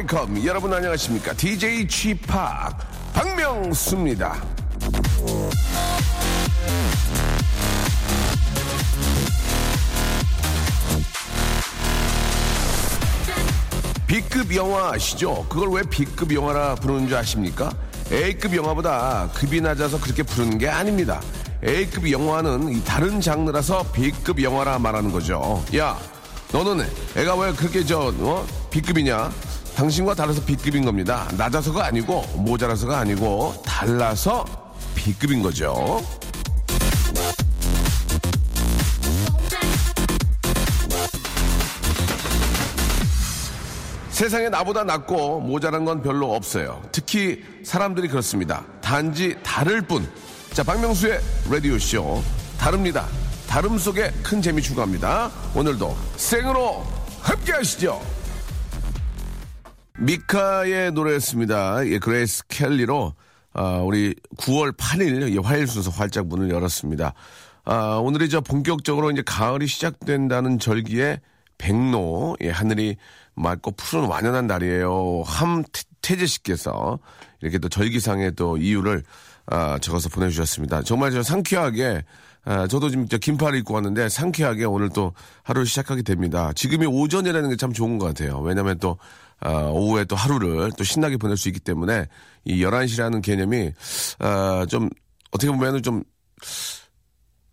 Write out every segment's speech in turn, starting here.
welcome. 여러분 안녕하십니까? DJ p 박명수입니다. B급 영화 아시죠? 그걸 왜 B급 영화라 부르는 줄 아십니까? A급 영화보다 급이 낮아서 그렇게 부르는 게 아닙니다. A급 영화는 이 다른 장르라서 B급 영화라 말하는 거죠. 야, 너는 애가 왜 그렇게 저 어? B급이냐? 당신과 달라서 B급인 겁니다. 낮아서가 아니고 모자라서가 아니고 달라서 B급인 거죠. 세상에 나보다 낫고 모자란 건 별로 없어요. 특히 사람들이 그렇습니다. 단지 다를 뿐. 자, 박명수의 라디오쇼. 다릅니다. 다름 속에 큰 재미 추구합니다. 오늘도 생으로 함께 하시죠. 미카의 노래였습니다. 예, 그레이스 켈리로 아, 우리 9월 8일 예, 화요일 순서 활짝 문을 열었습니다. 아, 오늘이 저 본격적으로 이제 가을이 시작된다는 절기에 백로, 예, 하늘이 맑고 푸른 완연한 날이에요. 함태재 씨께서 이렇게 또 절기상의 또 이유를 아, 적어서 보내주셨습니다. 정말 저 상쾌하게 아, 저도 지금 저 긴팔을 입고 왔는데 상쾌하게 오늘 또 하루를 시작하게 됩니다. 지금이 오전이라는 게 참 좋은 것 같아요. 왜냐하면 또 아, 오후에 또 하루를 또 신나게 보낼 수 있기 때문에 이 11시라는 개념이 아, 좀 어떻게 보면은 좀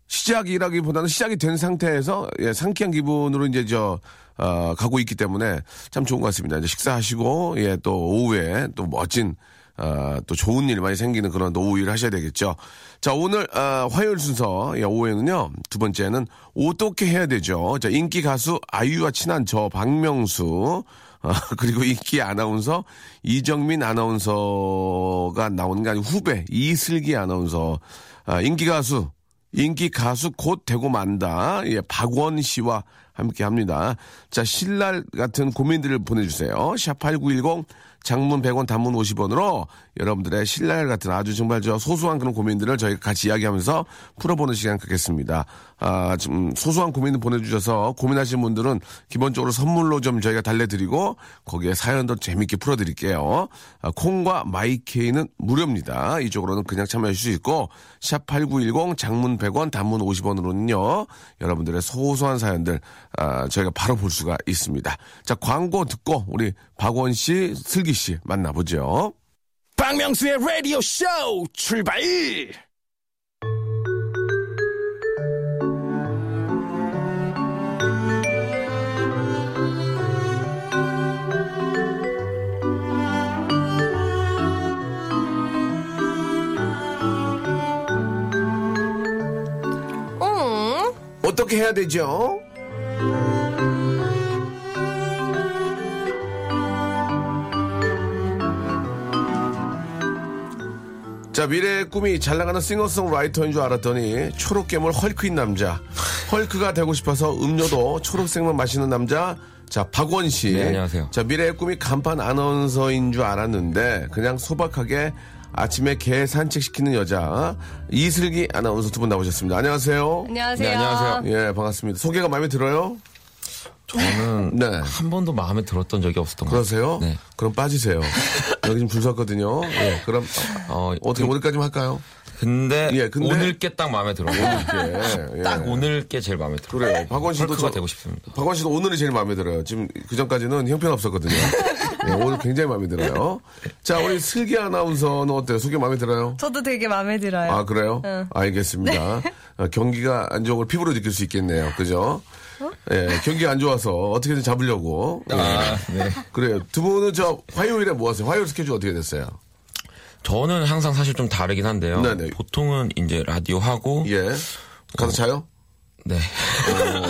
시작이라기보다는 시작이 된 상태에서 예, 상쾌한 기분으로 이제 저 어, 가고 있기 때문에 참 좋은 것 같습니다. 이제 식사하시고 예, 또 오후에 또 멋진 어, 또 좋은 일 많이 생기는 그런 또 오후 일 하셔야 되겠죠. 자 오늘 어, 화요일 순서 예, 오후에는요 두 번째는 어떻게 해야 되죠. 자 인기 가수 아이유와 친한 저 박명수 어, 그리고 인기 아나운서 이정민 아나운서가 나오는 게 아니고 후배 이슬기 아나운서 아, 인기 가수 인기 가수 곧 되고 만다. 예, 박원 씨와 함께 합니다. 자, 신랄 같은 고민들을 보내주세요. 샵8910 장문 100원 단문 50원으로 여러분들의 신랄 같은 아주 정말 저 소소한 그런 고민들을 저희가 같이 이야기하면서 풀어보는 시간 갖겠습니다. 아, 좀 소소한 고민을 보내주셔서 고민하시는 분들은 기본적으로 선물로 좀 저희가 달래드리고 거기에 사연도 재밌게 풀어드릴게요. 아, 콩과 마이케이는 무료입니다. 이쪽으로는 그냥 참여하실 수 있고 샵8910 장문 100원 단문 50원으로는요. 여러분들의 소소한 사연들 아, 저희가 바로 볼 수가 있습니다. 자, 광고 듣고 우리 박원 씨, 슬기 씨 만나보죠. 박명수의 라디오 쇼 출발! 어떻게 해야 되죠? 자, 미래의 꿈이 잘 나가는 싱어송라이터인 줄 알았더니 초록괴물 헐크인 남자. 헐크가 되고 싶어서 음료도 초록색만 마시는 남자. 자, 박원 씨. 네, 안녕하세요. 자, 미래의 꿈이 간판 아나운서인 줄 알았는데 그냥 소박하게 아침에 개 산책시키는 여자 이슬기 아나운서 두 분 나오셨습니다. 안녕하세요. 안녕하세요. 네, 안녕하세요. 예, 반갑습니다. 소개가 마음에 들어요? 저는 네. 한 번도 마음에 들었던 적이 없었던 것 같아요. 그러세요? 네. 그럼 빠지세요. 여기 지금 줄 섰거든요. 예, 그럼 어, 어떻게 그- 오늘까지만 할까요? 근데, 예, 근데- 오늘 게 딱 마음에 들어요. 예, 예. 딱 오늘 게 제일 마음에 들어요. 그래요. 박원 씨도 저- 되고 싶습니다. 박원 씨도 오늘이 제일 마음에 들어요. 지금 그 전까지는 형편 없었거든요. 예, 오늘 굉장히 마음에 들어요. 자, 우리 슬기 아나운서는 어때요? 소개 마음에 들어요? 저도 되게 마음에 들어요. 아, 그래요? 응. 알겠습니다. 어, 경기가 안 좋은 걸 피부로 느낄 수 있겠네요. 그죠? 예, 경기가 안 좋아서 어떻게든 잡으려고. 예. 아, 네. 그래요. 두 분은 저 화요일에 뭐 하세요? 화요일 스케줄 어떻게 됐어요? 저는 항상 사실 좀 다르긴 한데요. 네네. 보통은 이제 라디오 하고 예. 가서 자요? 네.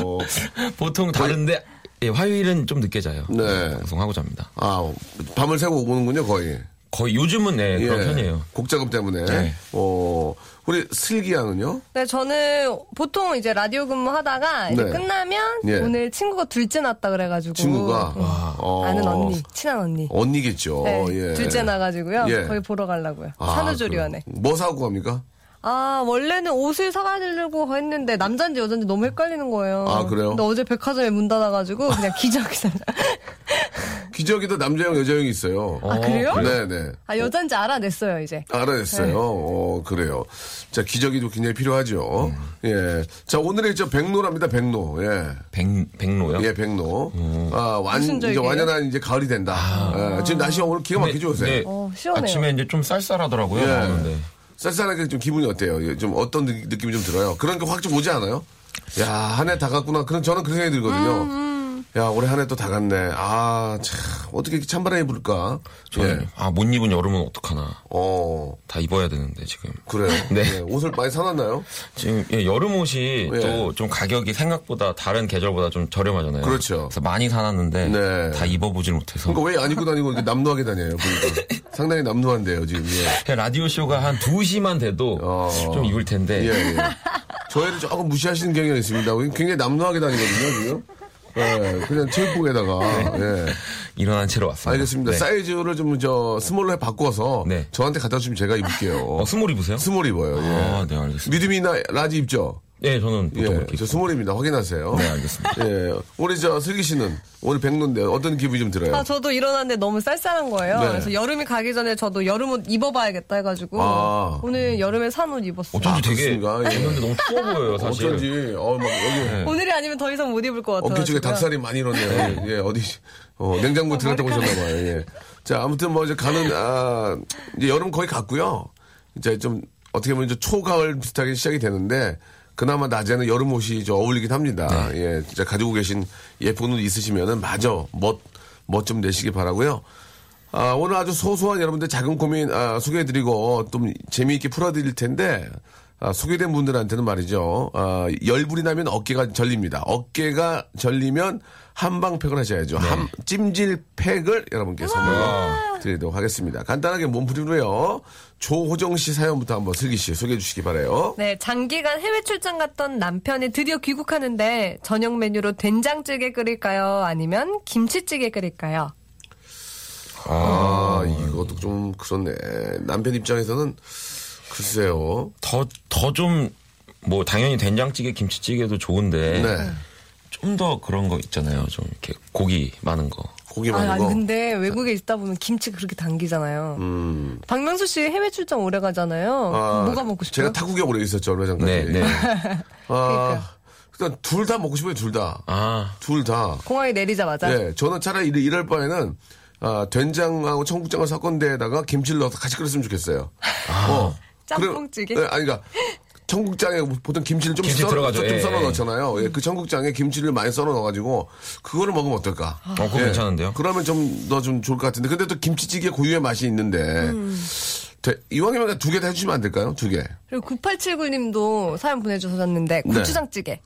어, 보통 다른데 예, 화요일은 좀 늦게 자요. 네. 방송하고 잡니다. 아, 밤을 새고 오는군요, 거의. 거의 요즘은 네, 그런 예. 편이에요. 곡 작업 때문에. 네. 어, 우리 슬기 양은요? 네, 저는 보통 이제 라디오 근무하다가 이제 네. 끝나면 예. 오늘 친구가 둘째 낳았다 그래가지고 친구가? 음, 어. 아는 언니, 친한 언니. 언니겠죠. 네, 예. 둘째 나가지고요. 예. 거기 보러 가려고요. 아, 산후조리원에. 그럼. 뭐 사고 갑니까? 아, 원래는 옷을 사가려고 했는데, 남잔지 여잔지 너무 헷갈리는 거예요. 아, 그래요? 근데 어제 백화점에 문 닫아가지고, 그냥 기저귀 사 기저귀도 남자형, 여자형이 있어요. 아, 그래요? 네네. 아, 여잔지 알아냈어요, 이제. 알아냈어요. 네. 어, 그래요. 자, 기저귀도 굉장히 필요하죠. 음. 예. 자, 오늘의 저 백로랍니다, 백로. 예. 백, 백로요? 예, 백로. 아, 완, 이제? 완연한 이제 가을이 된다. 예, 지금 날씨가 오늘 기가 막히죠, 요새? 네, 어, 시원해요. 아침에 이제 좀 쌀쌀하더라고요. 예. 쌀쌀하게 좀 기분이 어때요? 예, 좀 어떤 느- 느낌이 좀 들어요? 그런 게 확 좀 오지 않아요? 야, 한 해 다 갔구나. 그런, 저는 그런 생각이 들거든요. 음, 야, 올해 한 해 또 다 갔네. 아, 참, 어떻게 이렇게 찬바람이 불까? 저는 예. 아, 못 입은 여름은 어떡하나. 어, 다 입어야 되는데, 지금. 그래요. 네. 예, 옷을 많이 사놨나요? 지금 예, 여름 옷이 예. 또좀 가격이 생각보다 다른 계절보다 좀 저렴하잖아요. 그렇죠. 그래서 많이 사놨는데 네. 다 입어보질 못해서. 그러니까 왜 안 입고 다니고 이렇게 남루하게 다녀요, 보니까. 상당히 남루한데요, 지금. 예. 그냥 라디오 쇼가 한 2시만 돼도 어. 좀 입을 텐데. 예, 예. 저희를 조금 무시하시는 경향이 있습니다. 굉장히 남루하게 다니거든요, 지금. 예, 그냥 체육복에다가. 예. 일어난 채로 왔습니다. 알겠습니다. 네. 사이즈를 좀 저 small로 해 바꿔서 네. 저한테 갖다 주면 제가 입을게요. 어, small 입으세요? small 입어요. 예. 아, 네, 알겠습니다. medium이나 large 입죠? 네, 저는 보통 예. 그렇게 저. small입니다. 확인하세요. 네, 알겠습니다. 예. 우리 저 슬기 씨는 오늘 백로인데 어떤 기분이 좀 들어요? 아, 저도 일어났는데 너무 쌀쌀한 거예요. 네. 그래서 여름이 가기 전에 저도 여름 옷 입어봐야겠다 해가지고 아. 오늘 여름에 산 옷 입었어요. 어쩐지 되게 그렇습니까? 예. 입는데 너무 추워 보여요, 사실. 어쩐지, 어, 막 여기 오늘이 아니면 더 이상 못 입을 것 같아요. 어깨 쪽에 닭살이 많이 일었네요. 예, 어디, 어, 냉장고에 들어갔다 오셨나 봐요. 예. 자, 아무튼 뭐 이제 가는, 아, 이제 여름 거의 갔고요. 이제 좀 어떻게 보면 이제 초가을 비슷하게 시작이 되는데 그나마 낮에는 여름 옷이 좀 어울리긴 합니다. 예, 진짜 가지고 계신 예쁜 옷 있으시면은 마저 멋, 멋좀 내시기 바라고요. 아, 오늘 아주 소소한 여러분들 작은 고민 아, 소개해드리고 좀 재미있게 풀어드릴 텐데 아, 소개된 분들한테는 말이죠. 아, 열불이 나면 어깨가 절립니다. 어깨가 절리면 한방팩을 하셔야죠. 한 찜질팩을 여러분께 선물로 드리도록 하겠습니다. 간단하게 몸풀이로요. 조호정 씨 사연부터 한번 슬기 씨 소개해 주시기 바래요. 네, 장기간 해외 출장 갔던 남편이 드디어 귀국하는데 저녁 메뉴로 된장찌개 끓일까요? 아니면 김치찌개 끓일까요? 아, 이것도 좀 그렇네. 남편 입장에서는 글쎄요. 더, 더 좀, 뭐, 당연히 된장찌개, 김치찌개도 좋은데. 네. 좀더 그런 거 있잖아요. 좀 이렇게 고기 많은 거. 고기 아, 많은 아니 거. 근데 외국에 있다 보면 김치 그렇게 당기잖아요. 음. 박명수 씨 해외 출장 오래 가잖아요. 아, 뭐가 먹고 싶어요? 제가 타국에 오래 있었죠, 얼마 전까지. 네, 네. 아, 일단 둘다 먹고 싶어요, 둘 다. 아, 둘 다. 공항에 내리자마자 예, 저는 차라리 이럴, 이럴 바에는 아, 된장하고 청국장을 섞은 데에다가 김치를 넣어서 같이 끓였으면 좋겠어요. 어. 짬뽕찌개? 그래, 네, 아니, 그러니까 청국장에 보통 김치를 좀 김치 썰어, 들어가죠. 좀 예, 썰어 예. 넣잖아요. 예, 그 청국장에 김치를 많이 썰어 넣어가지고 그거를 먹으면 어떨까? 어, 그거 괜찮은데요? 그러면 좀 더 좀 좋을 것 같은데. 근데 또 김치찌개 고유의 맛이 있는데 대- 이왕이면 두 개 다 해주시면 안 될까요? 두 개. 그리고 9879님도 사연 보내주셨는데 네. 고추장찌개.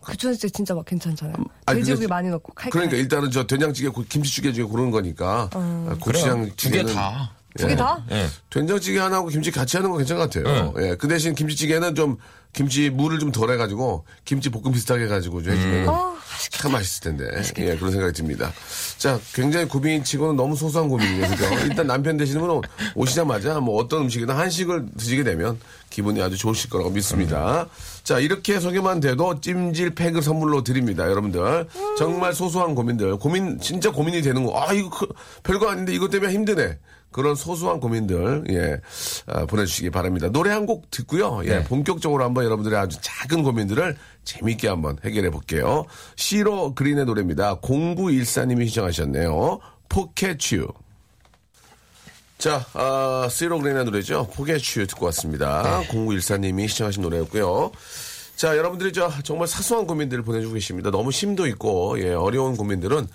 고추장찌개 진짜 막 괜찮잖아요. 아니, 돼지고기 많이 넣고 칼칼. 그러니까 일단은 저 된장찌개, 고- 김치찌개 중에 고르는 거니까 아, 고추장 두개 다. 두 개 다? 예. 된장찌개 하나하고 김치 같이 하는 거 괜찮은 것 같아요. 예. 그 대신 김치찌개는 좀 김치 물을 좀 덜 해가지고 김치 볶음 비슷하게 해가지고 좀 해주면 어, 참 맛있을 텐데. 예, 그런 생각이 듭니다. 자, 굉장히 고민치고는 너무 소소한 고민이에요. 그죠? 일단 남편 되시는 분은 오시자마자 뭐 어떤 음식이나 한식을 드시게 되면 기분이 아주 좋으실 거라고 믿습니다. 자, 이렇게 소개만 돼도 찜질 팩을 선물로 드립니다. 여러분들. 정말 소소한 고민들. 고민, 진짜 고민이 되는 거. 아, 이거 그- 별거 아닌데 이것 때문에 힘드네. 그런 소소한 고민들, 예, 아, 보내주시기 바랍니다. 노래 한 곡 듣고요. 예, 네. 본격적으로 한번 여러분들의 아주 작은 고민들을 재미있게 한번 해결해 볼게요. 시로 그린의 노래입니다. 0914님이 시청하셨네요. 포켓츄. 자, 아, 시로 그린의 노래죠. 포켓츄 듣고 왔습니다. 0914님이 시청하신 노래였고요. 자, 여러분들이 저 정말 사소한 고민들을 보내주고 계십니다. 너무 심도 있고, 예, 어려운 고민들은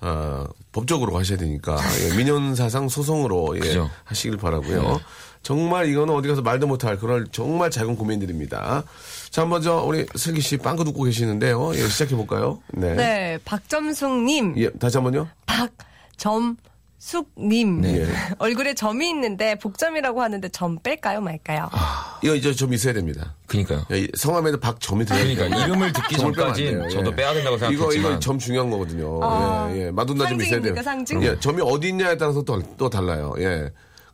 아, 법적으로 가셔야 되니까 예, 민연사상 소송으로 예, 그죠. 하시길 바라고요. 정말 이거는 어디 가서 말도 못할 그런 정말 작은 고민들입니다. 자, 한번 저 우리 슬기 씨 빵꾸 듣고 계시는데요. 예, 시작해 볼까요? 네. 네, 박점숙님, 예, 다시 한번요. 박점 숙님 네. 얼굴에 점이 있는데 복점이라고 하는데 점 뺄까요 말까요? 아. 이거 이제 좀 있어야 됩니다. 그니까요. 예, 이 성함에도 박점이 들어야 그러니까 이름을 듣기 전까지. 저도 예. 빼야 된다고 이거 생각했지만 이거 점 중요한 거거든요. 예, 예. 마돈나 좀 있어야 돼요. 상징? 예, 점이 어디 있냐에 따라서 또, 또 달라요. 예.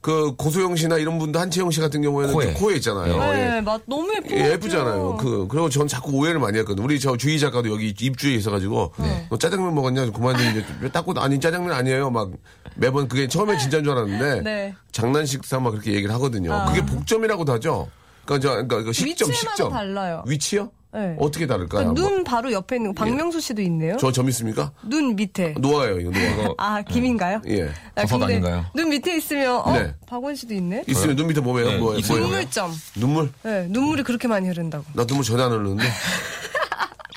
그 고소영 씨나 이런 분도 한채영 씨 같은 경우에는 코에. 좀 코에 있잖아요. 네, 예. 맞, 너무 예뻐. 예, 예쁘잖아요. 그, 그리고 전 자꾸 오해를 많이 했거든 요. 우리 저 주희 작가도 여기 입주에 있어가지고, 네. 너 짜장면 먹었냐? 그만 좀 이제 왜 닦고, 아니, 짜장면 아니에요. 막 매번 그게 처음에 진짜인 줄 알았는데, 네. 장난식 삼아 그렇게 얘기를 하거든요. 그게 복점이라고도 하죠. 그러니까 저, 그러니까 그 식점, 위치마다 식점. 달라요. 위치요? 네. 어떻게 다를까요? 그러니까 뭐, 눈 바로 옆에 있는 거. 박명수 씨도 있네요. 저 점 있습니까? 눈 밑에. 노아예요, 이거 노아. 아, 김인가요? 예. 아, 버섯 근데 아닌가요? 눈 밑에 있으면 어, 네. 박원 씨도 있네. 있으면 눈 밑에 뭐예요? 네, 뭐예요? 뭐예요? 눈물점. 눈물? 네, 눈물이 그렇게 많이 흐른다고. 나 눈물 전혀 안 흐르는데.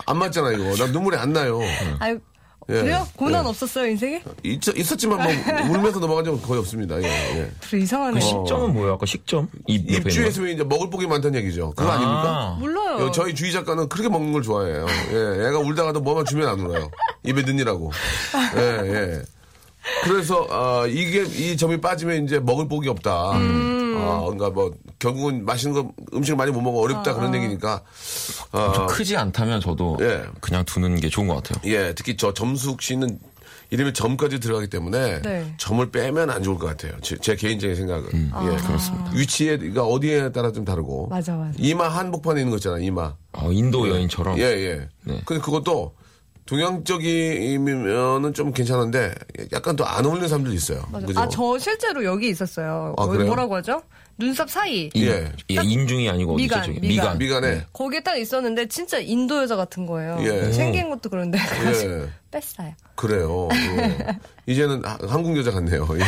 안 맞잖아, 이거. 나 눈물이 안 나요. 아유, 예. 그래요? 고난 예. 없었어요, 인생에? 있, 있었지만 뭐 울면서 넘어간 적은 거의 없습니다. 예, 예. 그래, 이상하네. 그 식점은 뭐예요? 아까 식점? 입? 입주했으면 이제 먹을 복이 많다는 얘기죠. 그거 아. 닙니까 몰라요. 저희 주희 작가는 그렇게 먹는 걸 좋아해요. 예, 애가 울다가도 뭐만 주면 안 울어요. 입에 넣느라고. 예, 예. 그래서 아, 이게 이 점이 빠지면 이제 먹을 복이 없다. 아, 그러니까 뭐 결국은 맛있는 거 음식 많이 못 먹어 어렵다 그런 얘기니까. 아, 좀 크지 않다면 저도 예. 그냥 두는 게 좋은 것 같아요. 예, 특히 저 점숙 씨는 이름에 점까지 들어가기 때문에 네. 점을 빼면 안 좋을 것 같아요. 제, 제 개인적인 생각은. 예, 그렇습니다. 위치에, 그러니까 어디에 따라 좀 다르고. 맞아, 맞아. 이마 한복판에 있는 거 있잖아, 이마. 어, 인도 여인처럼. 예, 예. 네. 근데 그것도 동양적이면은 좀 괜찮은데 약간 또 안 어울리는 사람들도 있어요. 맞아. 그죠? 아, 저 실제로 여기 있었어요. 아, 그래요? 뭐라고 하죠? 눈썹 사이. 인, 예. 예, 인중이 아니고? 미간, 저기? 미간. 미간에. 거기에 딱 있었는데 진짜 인도 여자 같은 거예요. 예. 생긴 것도 그런데 예. 뺐어요. 그래요. 예. 이제는 하- 한국 여자 같네요. 예.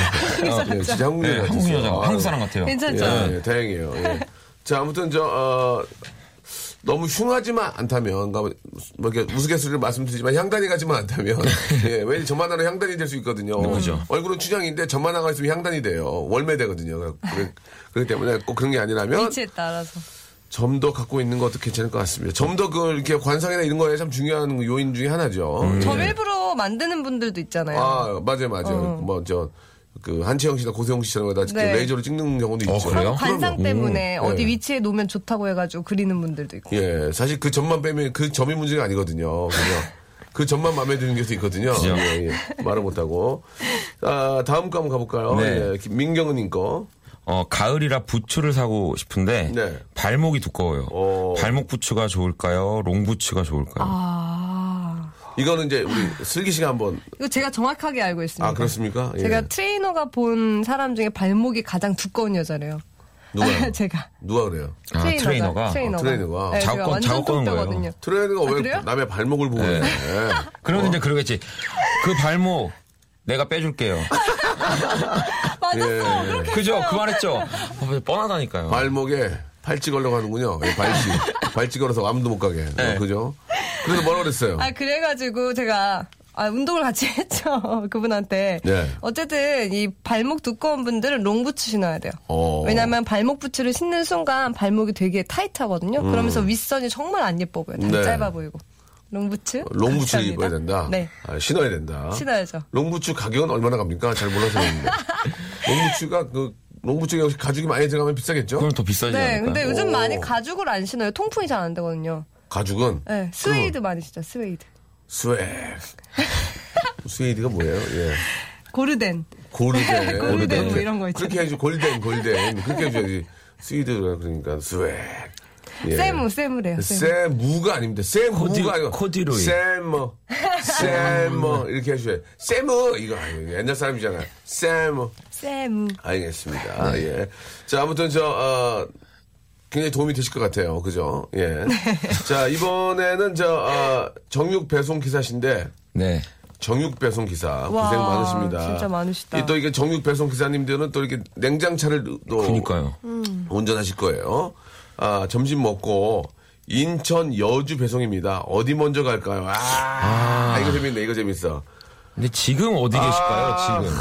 예, 진짜 한국 네, 여자 한국 같았어요. 여자, 아유. 한국 사람 같아요. 괜찮죠? 예, 예, 다행이에요. 예. 자, 아무튼 저, 어, 너무 흉하지만 않다면, 그러니까 뭐 이렇게 우스갯소리를 말씀드리지만 향단이 가지만 않다면, 예, 왠지 저만 하면 향단이 될 수 있거든요. 그죠. 얼굴은 춘향인데 저만 하가 있으면 향단이 돼요. 월매 되거든요. 그래- 그렇기 때문에 꼭 그런 게 아니라면 위치에 따라서. 점도 갖고 있는 것도 괜찮을 것 같습니다. 점도 그 이렇게 관상이나 이런 거에 참 중요한 요인 중에 하나죠. 예. 점 일부러 만드는 분들도 있잖아요. 아, 맞아요, 맞아요. 뭐, 저, 그, 한채영 씨나 고세영 씨처럼 다 네. 레이저로 찍는 경우도 어, 있죠. 그래요? 관상 그럼요. 때문에 어디 예. 위치에 놓으면 좋다고 해가지고 그리는 분들도 있고. 예, 사실 그 점만 빼면 그 점이 문제가 아니거든요. 그죠? 그 점만 마음에 드는 게 있거든요. 예, 예. 말을 못하고. 아, 다음 거 한번 가볼까요? 네. 예, 민경은님 거. 어, 가을이라 부츠를 사고 싶은데 네. 발목이 두꺼워요. 오. 발목 부츠가 좋을까요? 롱 부츠가 좋을까요? 아. 이거는 이제 우리 슬기 씨가 한번. 이거 제가 정확하게 알고 있습니다. 아, 그렇습니까? 예. 제가 트레이너가 본 사람 중에 발목이 가장 두꺼운 여자래요. 누가요? 제가. 누가 그래요? 아, 트레이너가? 트레이너가. 어, 트레이너가. 네, 작업 제가 건- 완전 작업 거는 거예요. 트레이너가 아, 왜 그래요? 남의 발목을 보고 네. 그래? 그러면 어. 이제 그러겠지. 그 발목 내가 빼줄게요. 맞았어. 예. 그죠? 그 말했죠? 어, 뻔하다니까요. 발목에 팔찌 걸려고 하는군요. 예, 발찌. 발찌 걸어서 아무도 못 가게. 네. 어, 그죠? 그래서 뭐라 그랬어요? 아, 그래가지고 제가 아, 운동을 같이 했죠. 그분한테. 네. 어쨌든 이 발목 두꺼운 분들은 롱부츠 신어야 돼요. 어. 왜냐면 발목 부츠를 신는 순간 발목이 되게 타이트하거든요. 그러면서 윗선이 정말 안 예뻐 보여요. 다리 음. 네. 짧아 보이고. 롱부츠? 롱부츠 감사합니다. 입어야 된다? 네. 아, 신어야 된다. 신어야죠. 롱부츠 가격은 얼마나 갑니까? 잘 몰라서 그러는데. 롱부츠가 그, 롱부츠가 역시 가죽이 많이 들어가면 비싸겠죠? 그럼 더 비싸지 네, 않을까요? 근데 요즘 오. 많이 가죽을 안 신어요. 통풍이 잘 안 되거든요. 가죽은 네, 스웨이드 많이 신죠, 스웨이드. 스웨. 스웨이드가 뭐예요? 예. 고르덴. 고르덴. 고르덴 뭐 이런 거 있잖아요. 그렇게 해야지, 골덴, 골덴. 그렇게 해줘야지. 스웨이드가 그러니까 스웨. 예. 세무, 세무래요. 세무. 세무가 아닙니다. 세무가 코디- 아니고 코디로이. 세무 세무 이렇게 해주셔야 세무 이거 아니에요. 옛날 사람이잖아요. 세무 세무. 알겠습니다. 네. 예. 자 아무튼 저 어, 굉장히 도움이 되실 것 같아요. 그죠? 예. 네. 자 이번에는 저 어, 정육 배송 기사신데 네. 정육 배송 기사 와, 고생 많으십니다. 진짜 많으시다. 이또 이게 정육 배송 기사님들은 또 이렇게 냉장차를 또 그니까요. 운전하실 거예요. 아, 점심 먹고 인천 여주 배송입니다. 어디 먼저 갈까요? 아, 이거 재밌네. 이거 재밌어. 근데 지금 어디 계실까요? 아. 지금.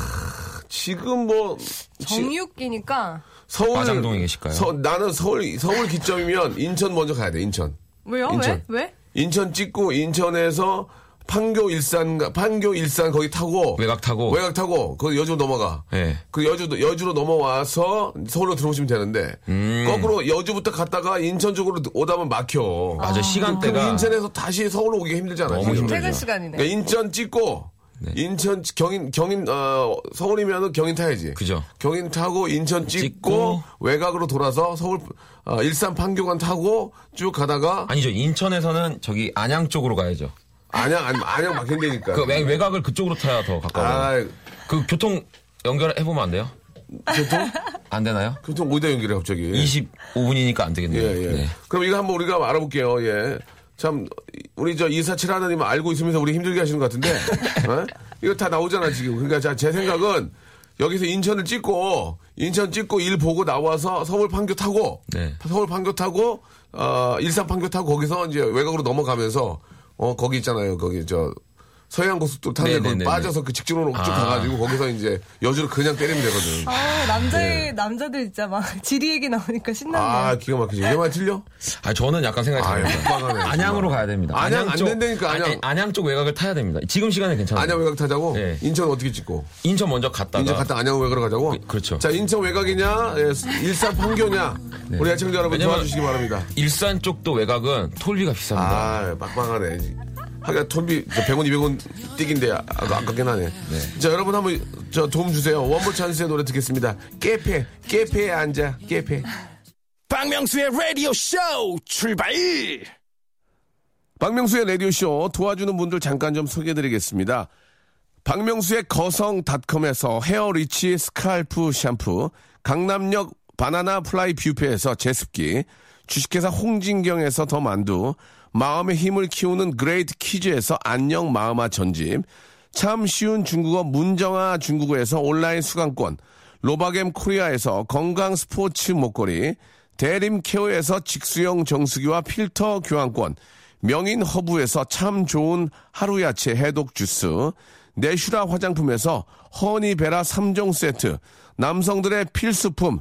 지금 뭐 지- 정육기니까. 서울 마장동에 계실까요? 서- 나는 서울 서울 기점이면 인천 먼저 가야 돼. 인천. 왜요? 인천. 왜? 왜? 인천 찍고 인천에서 판교 일산 판교 일산 거기 타고 외곽 타고. 외곽 타고 그 여주 넘어가. 예. 그 여주 여주로 넘어와서 서울로 들어오시면 되는데 음. 거꾸로 여주부터 갔다가 인천 쪽으로 오다 보면 막혀. 맞아 시간대가 인천에서 다시 서울로 오기 힘들잖아요. 너무 지금. 힘들죠. 퇴근 시간이네. 그러니까 인천 찍고 네. 인천 경인 경인 어 서울이면은 경인 타야지. 그죠. 경인 타고 인천 찍고, 찍고 외곽으로 돌아서 서울 어, 일산 판교간 타고 쭉 가다가 아니죠 인천에서는 저기 안양 쪽으로 가야죠. 안양 안- 안양 막힌다니까. 그 외, 외곽을 그쪽으로 타야 더 가까워요. 아그 교통 연결해 보면 안 돼요? 교통 안 되나요? 교통 어디다 연결해 갑자기? 25분이니까 안 되겠네요. 예, 예. 네. 그럼 이거 한번 우리가 알아볼게요. 예. 참, 우리 저 이사칠 하나님 알고 있으면서 우리 힘들게 하시는 것 같은데, 어? 이거 다 나오잖아, 지금. 그러니까 자, 제 생각은 여기서 인천을 찍고, 인천 찍고 일 보고 나와서 서울 판교 타고, 네. 서울 판교 타고, 어, 일산 판교 타고 거기서 이제 외곽으로 넘어가면서, 어, 거기 있잖아요. 거기 저, 서해안 고속도로 타는데 거기 네네네네. 빠져서 그 직진으로 쭉 아. 가가지고 거기서 이제 여주를 그냥 때리면 되거든. 아, 남자의, 남자들 진짜 막 지리 얘기 나오니까 신나네. 아, 기가 막히지. 내말 틀려? 아 저는 약간 생각이 다릅니다. 빡하네, 안양으로. 가야 됩니다. 안양 안 된다니까, 안양. 아니, 안양 쪽 외곽을 타야 됩니다. 지금 시간에 괜찮아요. 안양 외곽 타자고? 네. 인천 어떻게 찍고? 인천 먼저 갔다가 인천 갔다 안양 외곽으로 가자고? 그- 그렇죠. 자, 인천 외곽이냐, 예, 일산 판교냐, 우리 애청자 여러분 도와주시기 바랍니다. 일산 쪽도 외곽은 톨비가 비쌉니다. 아, 빡빡하네. 하긴 톤비 100원, 200원 띠긴데 아, 아깝긴 하네. 자, 여러분 한번 저 도움 주세요. 원모 찬스의 노래 듣겠습니다. 깨페, 깨페에 앉아, 깨페. 박명수의 라디오 쇼 출발! 박명수의 라디오 쇼 도와주는 분들 잠깐 좀 소개해드리겠습니다. 박명수의 거성닷컴에서 헤어리치 스칼프 샴푸, 강남역 바나나 플라이 뷰페에서 제습기, 주식회사 홍진경에서 더 만두, 마음의 힘을 키우는 그레이트 키즈에서 안녕 마음아 전집, 참 쉬운 중국어 문정아 중국어에서 온라인 수강권, 로바겜 코리아에서 건강 스포츠 목걸이, 대림 케어에서 직수형 정수기와 필터 교환권, 명인 허브에서 참 좋은 하루 야채 해독 주스, 내슈라 화장품에서 허니베라 3종 세트, 남성들의 필수품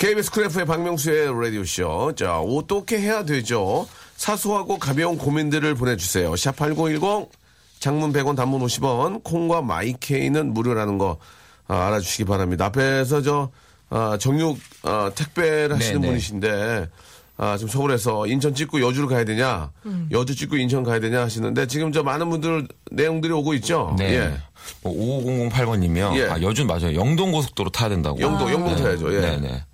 KBS 쿨FM의 박명수의 라디오쇼. 자, 어떻게 해야 되죠? 사소하고 가벼운 고민들을 보내주세요. 샵8910, 장문 100원, 단문 50원, 콩과 마이케이는 무료라는 거 아, 알아주시기 바랍니다. 앞에서 저, 아, 정육, 아, 택배를 하시는 네네. 분이신데, 아, 지금 서울에서 인천 찍고 여주를 가야 되냐, 여주 찍고 인천 가야 되냐 하시는데, 지금 저 많은 분들 내용들이 오고 있죠? 네. 예. 뭐 5008번님이요. 예. 아, 여준 맞아요. 영동 고속도로 타야 된다고. 영동, 영동 타야죠. 예. 네네.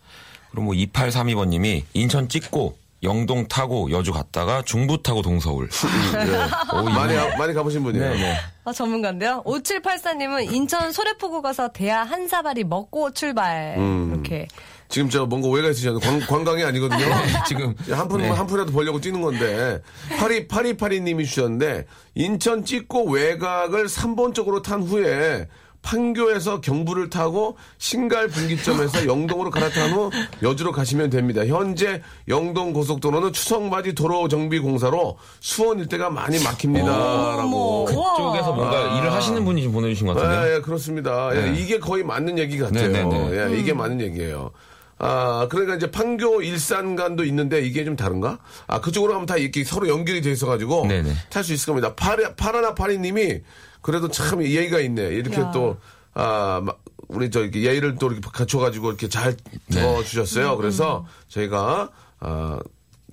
그리고 뭐 2832번님이 인천 찍고 영동 타고 여주 갔다가 중부 타고 동서울. 예. 많이, 가- 많이 가보신 분이에요. 네 네. 아, 전문가인데요. 5784님은 인천 소래포구 가서 대하 한 사발이 먹고 출발. 음. 이렇게. 지금 저 뭔가 오해가 있으셨는데 관, 관광이 아니거든요. 지금 한 푼, 네. 한 푼이라도 벌려고 뛰는 건데. 파리, 파리 파리 님이 주셨는데, 인천 찍고 외곽을 3번 쪽으로 탄 후에, 판교에서 경부를 타고 신갈 분기점에서 영동으로 갈아탄 후 여주로 가시면 됩니다. 현재 영동 고속도로는 추석맞이 도로 정비 공사로 수원 일대가 많이 막힙니다라고. 그쪽에서 뭔가 일을 하시는 분이 좀 보내주신 것 같은데요. 예, 예, 그렇습니다. 예, 네. 이게 거의 맞는 얘기 같아요. 네, 네, 네. 예, 이게 맞는 얘기예요. 아, 그러니까 이제 판교 일산간도 있는데 이게 좀 다른가? 아, 그쪽으로 하면 다 이렇게 서로 연결이 돼 있어가지고 네, 네. 탈수 있을 겁니다. 파리, 파라나 파리님이 그래도 참 예의가 있네. 이렇게 야. 또, 아, 마- 우리 저 이렇게 예의를 또 이렇게 갖춰가지고 이렇게 잘 네. 들어주셨어요. 그래서 저희가, 아,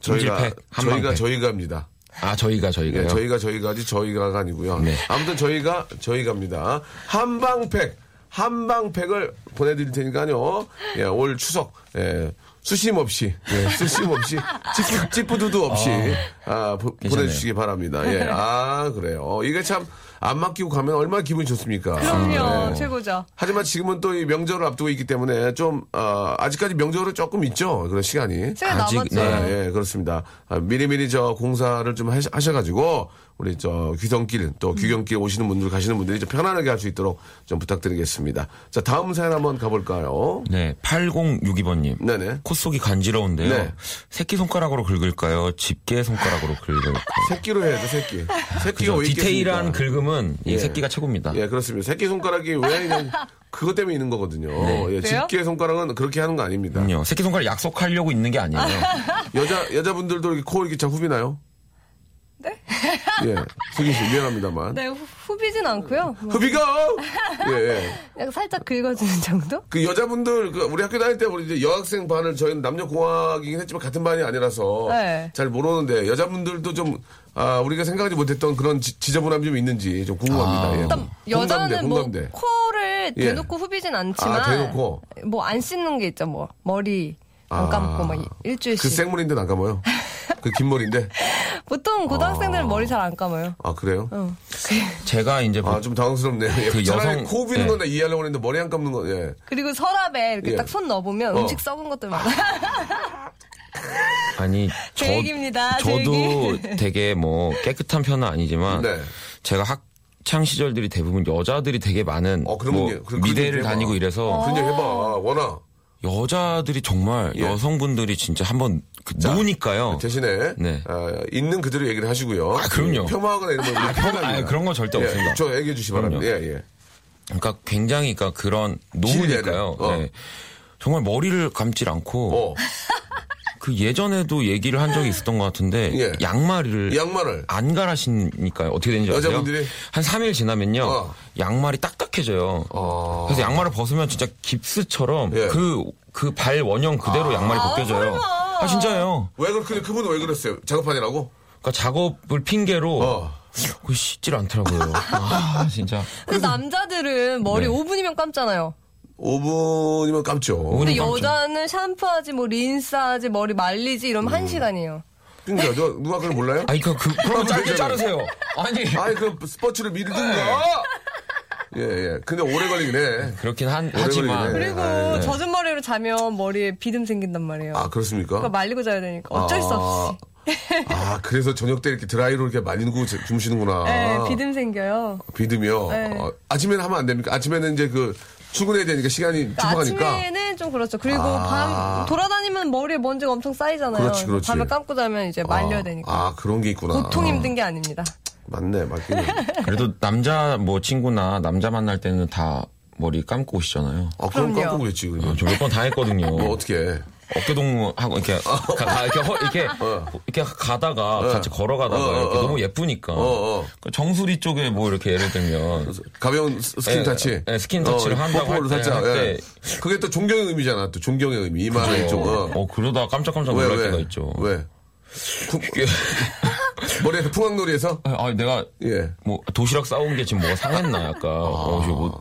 저희가, 저희가. 저희가입니다. 아, 저희가, 저희가요. 예, 저희가 저희가지 저희가가 아니고요. 네. 아무튼 저희가 저희가입니다. 한방팩 한방팩을 보내드릴 테니까요. 예, 올 추석 예, 수심 없이, 예, 수심 없이, 찌뿌, 찌뿌두두 없이, 아, 보. 보내주시기 바랍니다. 예, 아, 그래요. 이게 참, 안 맡기고 가면 얼마나 기분이 좋습니까? 그럼요. 네. 최고죠. 하지만 지금은 또 이 명절을 앞두고 있기 때문에 좀, 어, 아직까지 명절은 조금 있죠. 그런 시간이. 시간 아직, 남았죠. 네, 예, 그렇습니다. 아, 미리미리 저 공사를 좀 하셔- 하셔가지고, 우리 저 귀성길, 또 귀경길 오시는 분들, 가시는 분들이 좀 편안하게 할 수 있도록 좀 부탁드리겠습니다. 자, 다음 사연 한번 가볼까요? 네, 8062번님. 네네. 콧 속이 간지러운데요. 네. 새끼 손가락으로 긁을까요? 집게 손가락으로 긁을까요? 새끼로 해야죠, 새끼. 새끼가 그죠? 왜 디테일한 있겠습니까? 긁음은 이 예. 새끼가 최고입니다. 예, 그렇습니다. 새끼 손가락이 왜 그냥 그것 때문에 있는 거거든요. 예, 그래요? 집게 손가락은 그렇게 하는 거 아닙니다. 그럼요. 새끼 손가락 약속하려고 있는 게 아니에요. 여자, 여자분들도 이렇게 코 이렇게 잘 후비나요? 네? 예, 수기 씨, 미안합니다만. 네, 후, 후비진 않고요. 뭐 후비가! 예, 예. 살짝 긁어주는 정도? 그 여자분들, 그 우리 학교 다닐 때 우리 이제 여학생 반을 저희는 남녀공학이긴 했지만 같은 반이 아니라서 네. 잘 모르는데 여자분들도 좀, 아, 우리가 생각하지 못했던 그런 지, 지저분함이 좀 있는지 좀 궁금합니다. 아. 예. 일단 여자는 공감대, 뭐 공감대. 코를 예. 대놓고 후비진 않지만 아, 대놓고? 뭐 안 씻는 게 있죠. 뭐 머리 안 감고 뭐 일주일씩. 그 생머리인데 안 감아요. 그 긴 머리인데. 보통 고등학생들은 머리 잘 안 감아요. 아, 그래요? 어. 제가 이제 아, 좀 당황스럽네요. 예. 그 여성- 코 비는 예. 건나 이해하려고 했는데 머리 안 감는 거, 예. 그리고 서랍에 이렇게 예. 딱손 넣어보면 어. 음식 썩은 것들 많아요. 아니 제 저, 얘기입니다, 제 저도 얘기. 되게 뭐 깨끗한 편은 아니지만 네. 제가 학 창 시절들이 대부분 여자들이 되게 많은 어, 뭐 그런 미대를. 다니고 이래서 그런 얘기 해봐. 워낙. 여자들이 정말 예. 여성분들이 진짜 한번 그 노니까요. 대신에 네. 아, 있는 그대로 얘기를 하시고요. 아, 그럼요. 혐오하거나 이런 건 아, 혐오- 아, 그런 건 절대 예, 없습니다. 저 얘기해 주시기 바랍니다. 예, 예. 그러니까 굉장히 그러니까 그런 노후니까요. 돼. 어. 네. 정말 머리를 감질 않고 어, 그 예전에도 얘기를 한 적이 있었던 것 같은데 예. 양말을 이 양말을 안 갈아신니까요. 어떻게 되는지 아세요? 여자분들이? 한 3일 지나면요. 어. 양말이 딱딱해져요. 어. 그래서 양말을 벗으면 진짜 깁스처럼 예. 그그 발 원형 그대로 양말이 벗겨져요. 아 진짜요. 왜 그, 근데 그분은 왜 그랬어요? 작업하느라고? 그러니까 작업을 핑계로 어. 그 씻질 않더라고요. 아 진짜. 근데 남자들은 머리 네. 5분이면 감잖아요. 5분이면 감죠. 5분 근데. 여자는 샴푸하지 뭐 린스하지 머리 말리지 이러면 음. 한 시간이에요. 그러니까 저 누가 그걸 몰라요? 아니 그, 그 그럼 짧게 자르세요. 아니 아이 그 스포츠를 미르든가. 예, 예. 근데 오래 걸리긴 해. 그렇긴 한, 오래 하지만 걸리네. 그리고 아, 네. 젖은 머리로 자면 머리에 비듬 생긴단 말이에요. 아, 그렇습니까? 그러니까 말리고 자야 되니까 어쩔 수 없이. 아, 그래서 저녁 때 이렇게 드라이로 이렇게 말리고 주- 주무시는구나. 네, 비듬 생겨요. 비듬이요? 네. 어, 아침에는 하면 안 됩니까? 아침에는 이제 그 출근해야 되니까 시간이 그러니까 촉박하니까. 아침에는 좀 그렇죠. 그리고 아. 밤 돌아다니면 머리에 먼지가 엄청 쌓이잖아요. 그렇지, 그렇지. 밤에 감고 자면 이제 말려야 아, 되니까. 아, 그런 게 있구나. 보통 힘든 게 아닙니다. 맞네, 맞긴 해. 그래도 남자 뭐 친구나 남자 만날 때는 다 머리 감고 오시잖아요. 아, 그럼 그럼요. 깜깜 그랬지. 그냥. 저몇번다 했거든요. 뭐, 어떻게 해. 어깨 동무하고 이렇게 가, 가- 이렇게, 허- 이렇게 이렇게 가다가 같이 걸어가다가 어, 어, 이렇게 어. 너무 예쁘니까 어, 어. 그 정수리 쪽에 뭐 이렇게 예를 들면 가벼운 스- 스킨 예, 터치. 예, 스킨 터치를 한다고 뽀뽀를 할 때, 살짝. 할 예. 그게 또 존경의 의미잖아. 또 존경의 의미. 이만한 좀. 어. 어, 그러다 깜짝깜짝 왜, 놀랄 왜? 때가 있죠. 왜? 쿵- 머리에서 풍악놀이에서? 아, 아니, 내가 예. 뭐 도시락 싸온 게 지금 뭐가 상했나 약간 어, 지금 뭐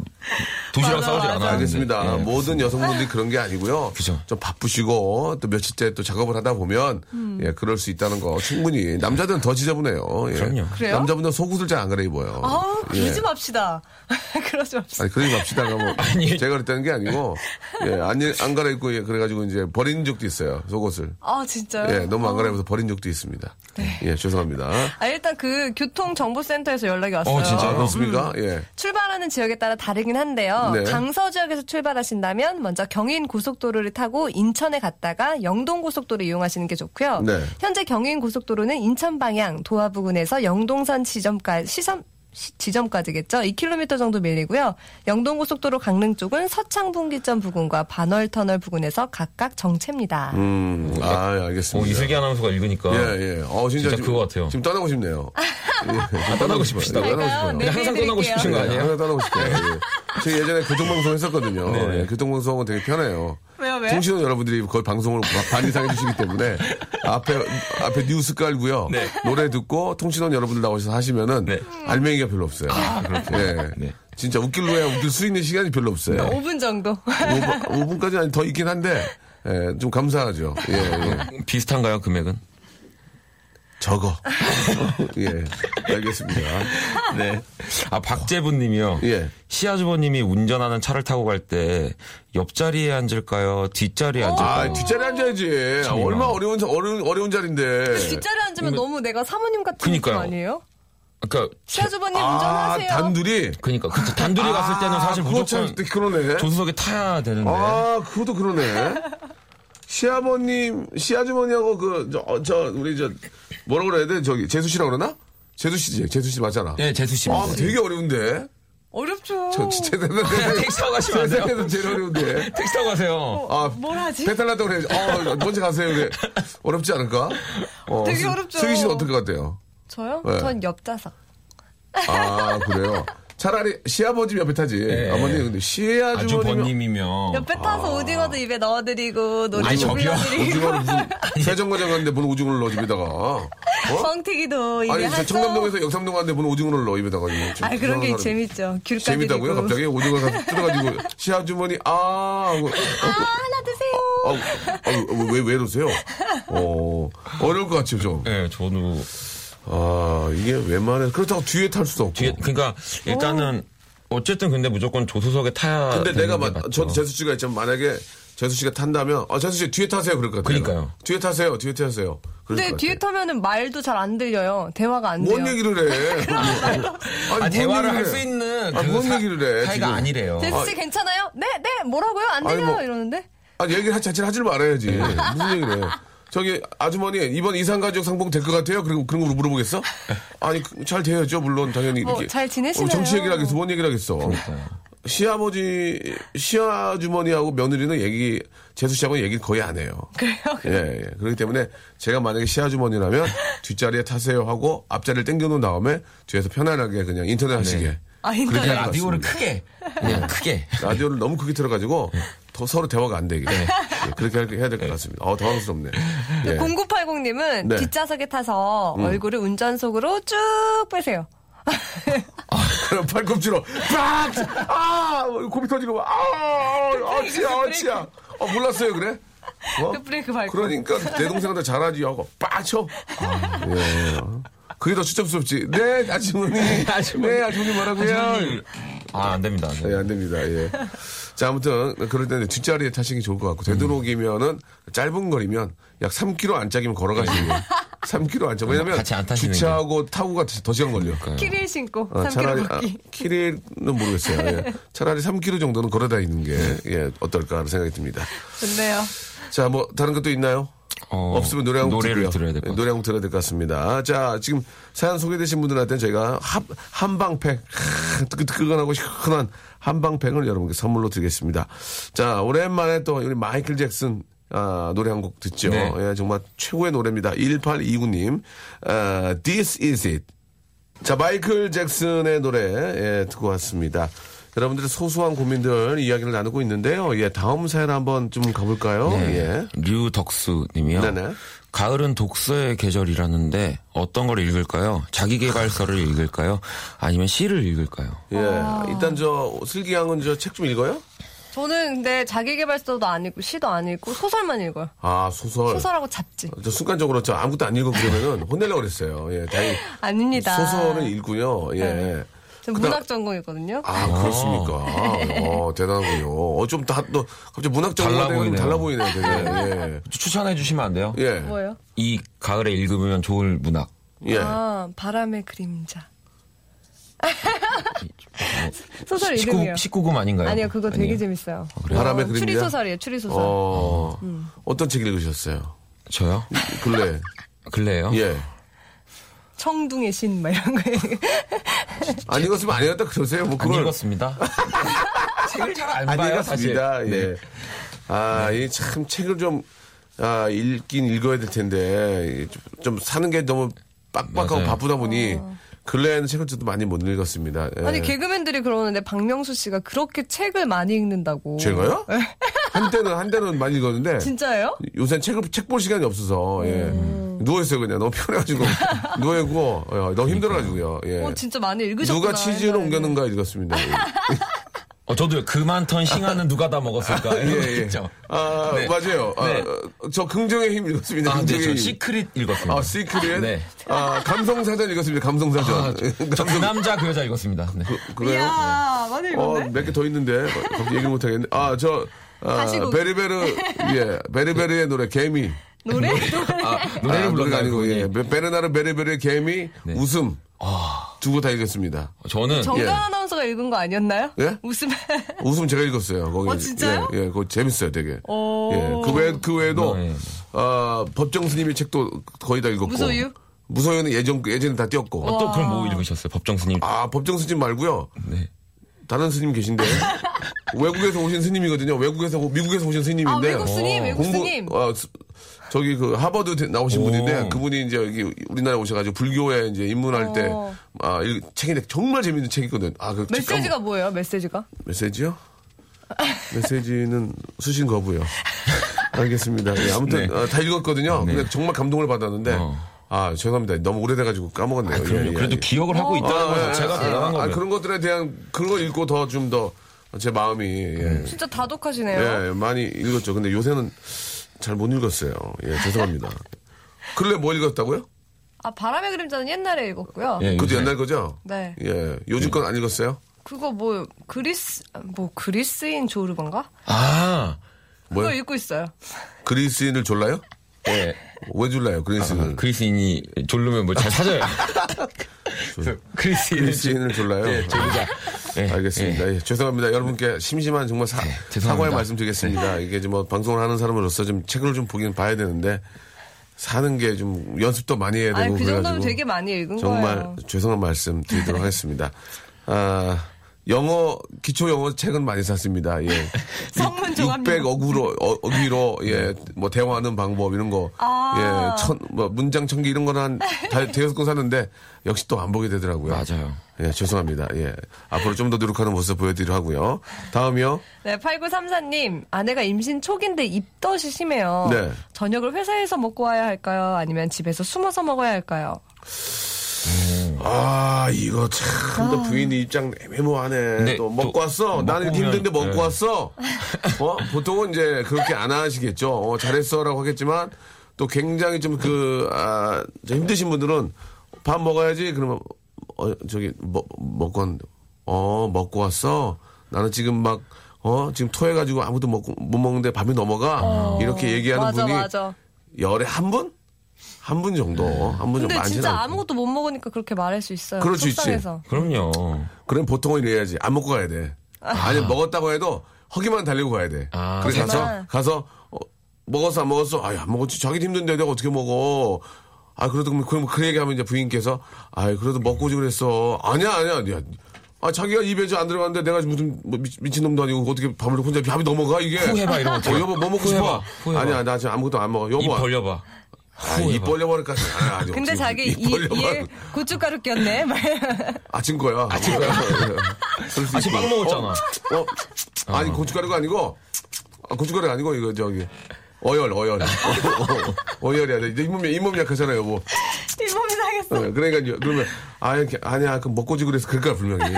도시락 맞아, 싸우지. 않았는데 알겠습니다. 예, 모든 여성분들이 그런 게 아니고요. 그죠. 좀 바쁘시고 또 며칠째 또 작업을 하다 보면 음. 예 그럴 수 있다는 거 충분히 남자들은 더 지저분해요. 예. 그럼요. 그래요? 남자분들은 속옷을 잘 안 갈아 입어요. 아우, 예. 그러지 맙시다. 그러지 맙시다. 아니 그러지 맙시다. 뭐 제가 그랬다는 게 아니고 예 안 안 갈아입고 예, 그래가지고 이제 버린 적도 있어요 속옷을. 아, 진짜요? 예 너무 안 갈아입어서 버린 적도 있습니다. 예 죄송합니다. 아, 일단 그 교통정보센터에서 연락이 왔어요. 어, 진짜요? 아, 그렇습니까? 예. 출발하는 지역에 따라 다르긴 한데요. 네. 강서 지역에서 출발하신다면 먼저 경인 고속도로를 타고 인천에 갔다가 영동 고속도로 이용하시는 게 좋고요. 네. 현재 경인 고속도로는 인천 방향 도화 부근에서 영동선 지점까지 시선 시- 지점까지겠죠. 2km 정도 밀리고요. 영동고속도로 강릉 쪽은 서창 분기점 부근과 반월 터널 부근에서 각각 정체입니다. 음, 아, 예, 알겠습니다. 어, 이슬기 아나운서가 읽으니까 예, 예. 어, 진짜, 진짜 지금- 그거 같아요. 지금 떠나고 싶네요. 예, 지금 떠나고 싶으시다고요? 떠나고 갈까요? 싶어요. 네. 항상 떠나고 싶으신 거 예, 아니에요? 항상 떠나고 싶어요. 예. 제가 예전에 교통방송 했었거든요. 네네. 예, 교통방송은 되게 편해요. 왜요, 왜? 통신원 여러분들이 거의 방송을 반 이상 해주시기 때문에 앞에, 앞에 뉴스 깔고요. 네. 노래 듣고 통신원 여러분들 나오셔서 하시면은 네. 알맹이가 별로 없어요. 그렇게. 예. 네. 진짜 웃길로 해야 웃길 수 있는 시간이 별로 없어요. 5분 정도. 5분, 5분까지는 더 있긴 한데 예, 좀 감사하죠. 예, 예. 비슷한가요, 금액은? 적어. 예, 알겠습니다. 네. 아, 박재분 님이요. 예. 시아주버님이 운전하는 차를 타고 갈 때 옆자리에 앉을까요? 뒷자리에 앉을까요? 아, 뒷자리에 앉아야지. 참이나. 얼마 어려운, 자- 어려운, 어려운 자리인데. 뒷자리 앉으면 너무 내가 사모님 같은 그니까요. 느낌 아니에요? 그러니까 시아주버님 아, 운전하세요. 단둘이? 그러니까 그 단둘이 갔을 때는 사실 그거 참 무조건 그러네. 조수석에 타야 되는데. 아, 그것도 그러네. 시아버님, 시아주머니하고 그, 저, 어, 저, 우리 저, 뭐라 그래야 돼? 저기, 재수 씨라고 그러나? 재수 씨지, 재수 씨 맞잖아. 네, 재수 씨. 아, 되게 어려운데? 어렵죠. 저 진짜 대단한데. 택시 타고 가시면 안 돼요? 세상에서 제일 어려운데. 택시 타고 가세요. 아, 뭘 하지? 배탈 났다고 그래. 어, 먼저 가세요. 그래. 어렵지 않을까? 어, 되게 스- 어렵죠. 슬기 씨는 어떨 것 같아요? 저요? 네. 전 옆좌석. 아, 그래요? 차라리 시아버지 옆에 타지. 네. 아버님, 근데 시아주머니. 아주버님이면. 옆에 타서 오징어도 입에 넣어드리고 저기요. 불러드리고 세정거장 갔는데 무슨 오징어를 넣어 집에다가. 어? 뻥튀기도 입에 아니, 저 하죠. 청담동에서 역삼동 갔는데 무슨 오징어를 넣어 입에다가. 아 그런 게 사람. 재밌죠. 귤 까드리고. 재밌다고요? 갑자기 오징어를 가서 뜯어가지고 시아주머니 아 하고 아 하나 드세요. 아, 아, 왜, 왜 이러세요? 어, 어려울 것 같죠, 좀. 네, 저도 아, 이게 웬만해. 그렇다고 뒤에 탈 수도 없고. 뒤에 그러니까 일단은 어쨌든 근데 무조건 조수석에 타야. 근데 되는 내가, 게 마, 맞죠. 저도 재수 씨가 있지만 만약에 재수 씨가 탄다면, 아, 재수 씨 뒤에 타세요. 그럴 것 같아요. 그러니까요. 뒤에 타세요. 뒤에 타세요. 그럴 근데 것 뒤에 같아요. 타면은 말도 잘 안 들려요. 대화가 안 돼요. 뭔 얘기를 해? 아니, 아, 뭔 대화를 얘기를 할 해? 수 있는 아, 그 뭔 사- 얘기를 해, 사이가 지금. 아니래요. 제수 씨 괜찮아요? 네, 네. 뭐라고요? 안 아니, 들려요. 뭐. 이러는데. 아, 얘기를 하- 자체를 하질 말아야지. 무슨 얘기를 해. 저기, 아주머니, 이번 이상가족 상봉 될 것 같아요? 그리고 그런 걸 물어보겠어? 아니, 그, 잘 돼야죠. 물론, 당연히. 어, 이렇게. 잘 지내시나요? 정치 얘기를 하겠어. 뭔 얘기를 하겠어. 시아버지, 시아주머니하고 며느리는 얘기, 재수 씨하고는 얘기를 거의 안 해요. 그래요? 예, 예. 그렇기 때문에 제가 만약에 시아주머니라면 뒷자리에 타세요 하고 앞자리를 당겨놓은 다음에 뒤에서 편안하게 그냥 인터넷 하시게. 아, 인터넷. 그렇게 라디오를 같습니다. 크게 그냥 크게. 라디오를 너무 크게 틀어가지고 더 서로 대화가 안 되게. 예, 그렇게 할- 해야 될 것 같습니다. 어, 당황스럽네. 예. 0980님은 네. 뒷좌석에 타서 얼굴을 운전석으로 쭉 빼세요. 그럼 팔꿈치로 빡! 아! 고비 터지고 막, 아! 아, 치야, 아, 치야. 어, 몰랐어요, 그래? 어? 그 브레이크 밟고. 그러니까 내 동생한테 잘하지 하고 빡 쳐. 예. 그게 더 추접스럽지. 네, 아주머니. 네, 아주머니 뭐라고요? 아, 안 됩니다. 안 됩니다. 예, 안 됩니다. 예. 자, 아무튼 그럴 때는 뒷자리에 타시는 게 좋을 것 같고 되도록이면은 짧은 거리면 약 3km 안짝이면 걸어가시는 거예요. 3km 안짝. 왜냐면 같이 안 타시는 주차하고 타고가 더 시간 걸려. 키릴 신고 어, 3km 차라리 아, 걷기. 키릴은 모르겠어요. 예. 차라리 3km 정도는 걸어다니는 게 예, 어떨까 하는 생각이 듭니다. 좋네요. 자, 뭐 다른 것도 있나요? 어, 없으면 노래 한곡 노래를. 들어야 될것 네, 노래 한곡 들어야 될 것 같습니다. 자, 지금 사연 소개되신 분들한테는 저희가 한, 한방팩, 하, 뜨끈뜨끈하고 시원한 한방팩을 여러분께 선물로 드리겠습니다. 자, 오랜만에 또 우리 마이클 잭슨 아, 노래 한 곡 듣죠. 네. 예, 정말 최고의 노래입니다. 1829님, 아, This is it. 자, 마이클 잭슨의 노래, 예, 듣고 왔습니다. 여러분들의 소소한 고민들 이야기를 나누고 있는데요. 예, 다음 사연 한번 좀 가볼까요? 네. 예. 류덕수 님이요. 네네. 가을은 독서의 계절이라는데 어떤 걸 읽을까요? 자기계발서를 읽을까요? 아니면 시를 읽을까요? 예. 일단 저 슬기 양은 저 책 좀 읽어요? 저는 근데 자기개발서도 안 읽고 시도 안 읽고 소설만 읽어요. 아 소설. 소설하고 잡지. 저 순간적으로 저 아무것도 안 읽어 그러면은 혼내려고 그랬어요. 예, 다행히 아닙니다. 소설을 읽고요. 예. 저 그다음- 문학 전공이거든요. 아 그렇습니까? 어 대단하군요. 어 좀 다 또 갑자기 문학 달라 전공가 되면 보이네요. 달라 보이네. 되게. 추천해 주시면 안 돼요? 예. 예. 뭐예요? 이 가을에 읽으면 좋을 문학. 예. 아, 바람의 그림자. 소설 19, 이름이요. 19금 아닌가요? 아니요, 그거 되게 아니에요? 재밌어요. 바람의 어, 그림자? 추리 소설이에요, 추리 소설. 어 어떤 책 읽으셨어요? 저요? 근래. 근래요? 예. 청둥의 신, 막 이런 거. 안 읽었으면 안 읽었다 그러세요. 뭐안 그걸 읽었습니다. 책을 잘안안 봐요, 사실. 읽었습니다. 예. 네. 아, 이참 책을 좀, 아, 읽긴 읽어야 될 텐데, 좀, 좀 사는 게 너무 빡빡하고 맞아요. 바쁘다 보니, 근래에는 책을 좀 많이 못 읽었습니다. 예. 어. 아니, 개그맨들이 그러는데 박명수 씨가 그렇게 책을 많이 읽는다고. 제가요? 한때는, 한때는 많이 읽었는데, 진짜예요? 요새 책을, 책 볼 시간이 없어서, 예. 누워 있어요, 그냥. 너무 피곤해가지고. 누워 있고, 어, 너무 힘들어가지고요. 예. 어, 진짜 많이 읽으셨구나. 누가 치즈를. 옮겼는가 읽었습니다. 예. 어, 저도요. 그 많던 싱아는 누가 다 먹었을까? 예, 예. 있죠. 아, 네. 맞아요. 아, 네. 어, 저 긍정의 힘 읽었습니다. 아, 네, 긍정의 저 힘. Secret 읽었습니다. 아, Secret? 네. 아, 감성사전 읽었습니다. 감성사전. 아, 저 그 남자 그 여자 읽었습니다. 네. 그 래요? 이야, 많이 어, 읽었네. 몇개 더 있는데, 갑자기 얘기를 못하겠네. 아, 저, 아. 베르베르, 예, 베르베르의 노래, 개미. 노래? 아, 아, 노래를 노래가 불렀나요? 아니고? 예. 베- 베르나르 베르베르의 개미, 네. 웃음. 두거다 읽었습니다. 저는 정관 예. 아나운서가 읽은 거 아니었나요? 예? 웃음. 웃음 제가 읽었어요. 거기. 어, 진짜요? 예, 예, 그거 재밌어요, 되게. 오. 예, 그 외, 그 외에도, 네. 아, 법정 스님의 책도 거의 다 읽었고. 무소유? 무소유는 예전, 예전에 다 뗐고. 어, 또 그럼 뭐 읽으셨어요? 법정 스님. 아, 법정 스님 말고요. 네. 다른 스님 계신데. 외국에서 오신 스님이거든요. 외국에서, 오- 미국에서 오신 아, 스님인데. 외국 스님, 어, 외국 스님. 어, 스- 저기 그 하버드 대- 나오신 오. 분인데 그분이 이제 여기 우리나라에 오셔가지고 불교에 이제 입문할 때 어. 아, 이 책인데 정말 재밌는 책이거든. 아, 그책 메시지가 까먹- 뭐예요, 메시지가? 메시지요? 메시지는 수신 거부요. 알겠습니다. 예, 아무튼 네. 어, 다 읽었거든요. 네. 근데 정말 감동을 받았는데 어. 아 죄송합니다. 너무 오래돼가지고 까먹었네요. 아. 예, 예, 그래도 예. 기억을 하고 있다는 아, 것 예, 자체가 아, 대단한 아, 거예요. 그런 것들에 대한 그런 거 읽고 더 좀더 제 마음이 예, 진짜 다독하시네요. 예, 많이 읽었죠. 근데 요새는 잘 못 읽었어요. 예, 죄송합니다. 근래 뭐 읽었다고요? 아, 바람의 그림자는 옛날에 읽었고요. 예, 그것도. 옛날 거죠? 네. 예, 요즘 건 안 읽었어요? 그거 뭐, 그리스, 뭐, 그리스인 조르반가? 아, 뭐요? 그거 읽고 있어요. 그리스인을 졸라요? 예. 왜 졸라요, 그리스인을? 아, 그리스인이 졸르면 뭐 잘 찾아요. 그리스인. 그리스인을 졸라요? 예, 저기가. 예, 알겠습니다. 예, 죄송합니다. 여러분께 심심한 정말 사, 죄송합니다. 사과의 말씀 드리겠습니다. 이게 좀뭐 방송을 하는 사람으로서 좀 책을 좀 보긴 봐야 되는데 사는 게 좀 연습도 많이 해야 되고 아니, 그 정도면 그래가지고 되게 많이 읽은 정말 거예요. 죄송한 말씀 드리도록 하겠습니다. 아, 영어 기초 영어 책은 많이 샀습니다. 예. 성문 종합 600억으로 어, 어기로 예, 뭐 대화하는 방법 이런 거 아. 예, 천, 뭐 문장 천기 이런 거는 한다 대여섯 권 샀는데 역시 또 안 보게 되더라고요. 맞아요. 예, 죄송합니다. 예. 앞으로 좀 더 노력하는 모습 보여드리려 하고요. 다음이요. 네, 8934님, 아내가 임신 초기인데 입덧이 심해요. 네. 저녁을 회사에서 먹고 와야 할까요? 아니면 집에서 숨어서 먹어야 할까요? 아, 이거 참, 또 부인이 입장 애매모하네. 또 먹고 또 왔어. 나는 힘든데 오면, 먹고 네. 왔어. 어? 보통은 이제 그렇게 안 하시겠죠. 어, 잘했어라고 하겠지만 또 굉장히 좀 그, 아, 저 힘드신 분들은 밥 먹어야지. 그러면, 어, 저기, 먹, 먹고 왔는데, 어, 먹고 왔어. 나는 지금 막, 어, 지금 토해가지고 아무도 먹고, 못 먹는데 밥이 넘어가. 이렇게 얘기하는 맞아, 분이 맞아. 열에 한 분? 한 분 정도. 한 분 정도 근데 많지는 진짜 않고. 아무것도 못 먹으니까 그렇게 말할 수 있어요. 그럴 수 있지. 속상해서. 그럼요. 그럼 보통은 이래야지. 안 먹고 가야 돼. 아니, 먹었다고 해도 허기만 달리고 가야 돼. 아, 그래서 가서. 가서, 어, 먹었어, 안 먹었어? 아유, 안 먹었지. 자기도 힘든데 내가 어떻게 먹어. 아, 그래도 그럼, 그럼 그 얘기하면 이제 부인께서, 아이, 그래도 먹고 오지 그랬어. 아니야, 아니야, 아니야. 아, 자기가 입에 안 들어갔는데 내가 무슨 뭐 미, 미친 놈도 아니고 어떻게 밥을 혼자 밥이 넘어가, 이게. 후 해봐, 이런 거 어, 여보, 뭐 먹고 후 싶어? 해봐, 후 해봐. 아니야, 나 지금 아무것도 안 먹어. 입 여보. 벌려봐. 아, 입 벌려버릴까? 아, 아니, 근데 자기 입 이. 이에 고춧가루 꼈네. 아침 거야. 아침 거야. 아침 빵 먹었잖아. 어? 아니 고춧가루가 아니고 아, 고춧가루가 아니고 이거 저기 어열 어열 어열이야 이제 잇몸이 잇몸 약하잖아요 여보 뒷몸이 상했어. 어, 그러니까 이제 그러면 아 이렇게 아니야 그 먹고 지 그래서 그럴까 분명히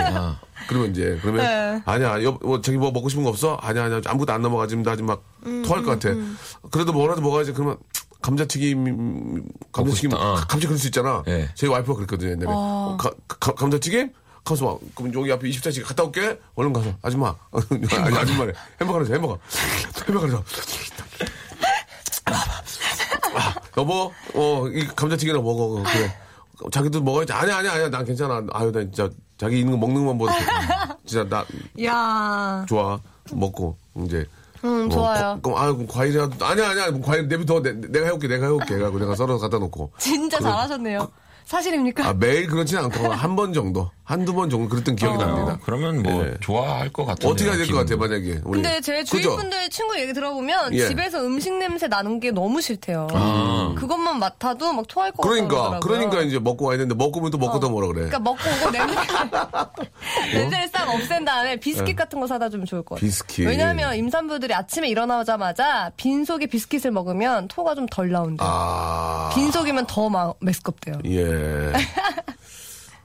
그러면 이제 그러면 네. 아니야 여, 뭐 저기 뭐 먹고 싶은 거 없어 아니야 아니야 아무것도 안 넘어가 지금 나 지금 막 토할 것 같아 그래도 뭐라도 먹어야지 그러면 감자튀김 감자튀김 싶다. 어. 갑자기 그럴 수 있잖아 예. 저희 와이프가 그랬거든요 옛날에 어, 가- 가- 감자튀김 가서 와 그럼 여기 앞에 24시간 갔다 올게 얼른 가서 아줌마 아니 아줌마래 햄버거 하나 줘 햄버거 햄버거 하나 줘 아, 여보, 어, 이 감자튀김이나 먹어. 그래. 자기도 먹어야지. 아니야, 아니야, 아니야. 난 괜찮아. 아유, 나 진짜 자기 있는 거 먹는 것만 보고 진짜 나 야 좋아. 먹고 이제. 음, 좋아요. 거, 그럼 아, 그럼 과일이라도 아니야, 아니야. 그럼 과일 내비둬. 내, 내가 해올게, 내가 해올게. 해가지고 내가 썰어서 갖다 놓고. 진짜 잘하셨네요. 사실입니까? 아, 매일 그렇지는 않고 한 번 정도, 한두 번 정도 그랬던 기억이 납니다. 어, 그러면 뭐 네. 좋아할 것 같은데. 어떻게 해야 될 것 같아, 만약에. 우리. 근데 제 주위? 분들 친구 얘기 들어보면 예. 집에서 음식 냄새 나는 게 너무 싫대요. 그것만 맡아도 막 토할 것 아. 그러니까, 같더라고요. 그러니까 이제 먹고 와야 되는데 먹고 오면 또 먹고 더 뭐라 그래. 그러니까 먹고 오고 냄새 냄새를 싹 없앤 다음에 비스킷 같은 거 사다 주면 좋을 것 같아요. 어. 비스킷. 왜냐하면 임산부들이 아침에 일어나자마자 빈속에 비스킷을 먹으면 토가 좀 덜 나온대요. 아. 빈속이면 더 막 메스껍대요. 예.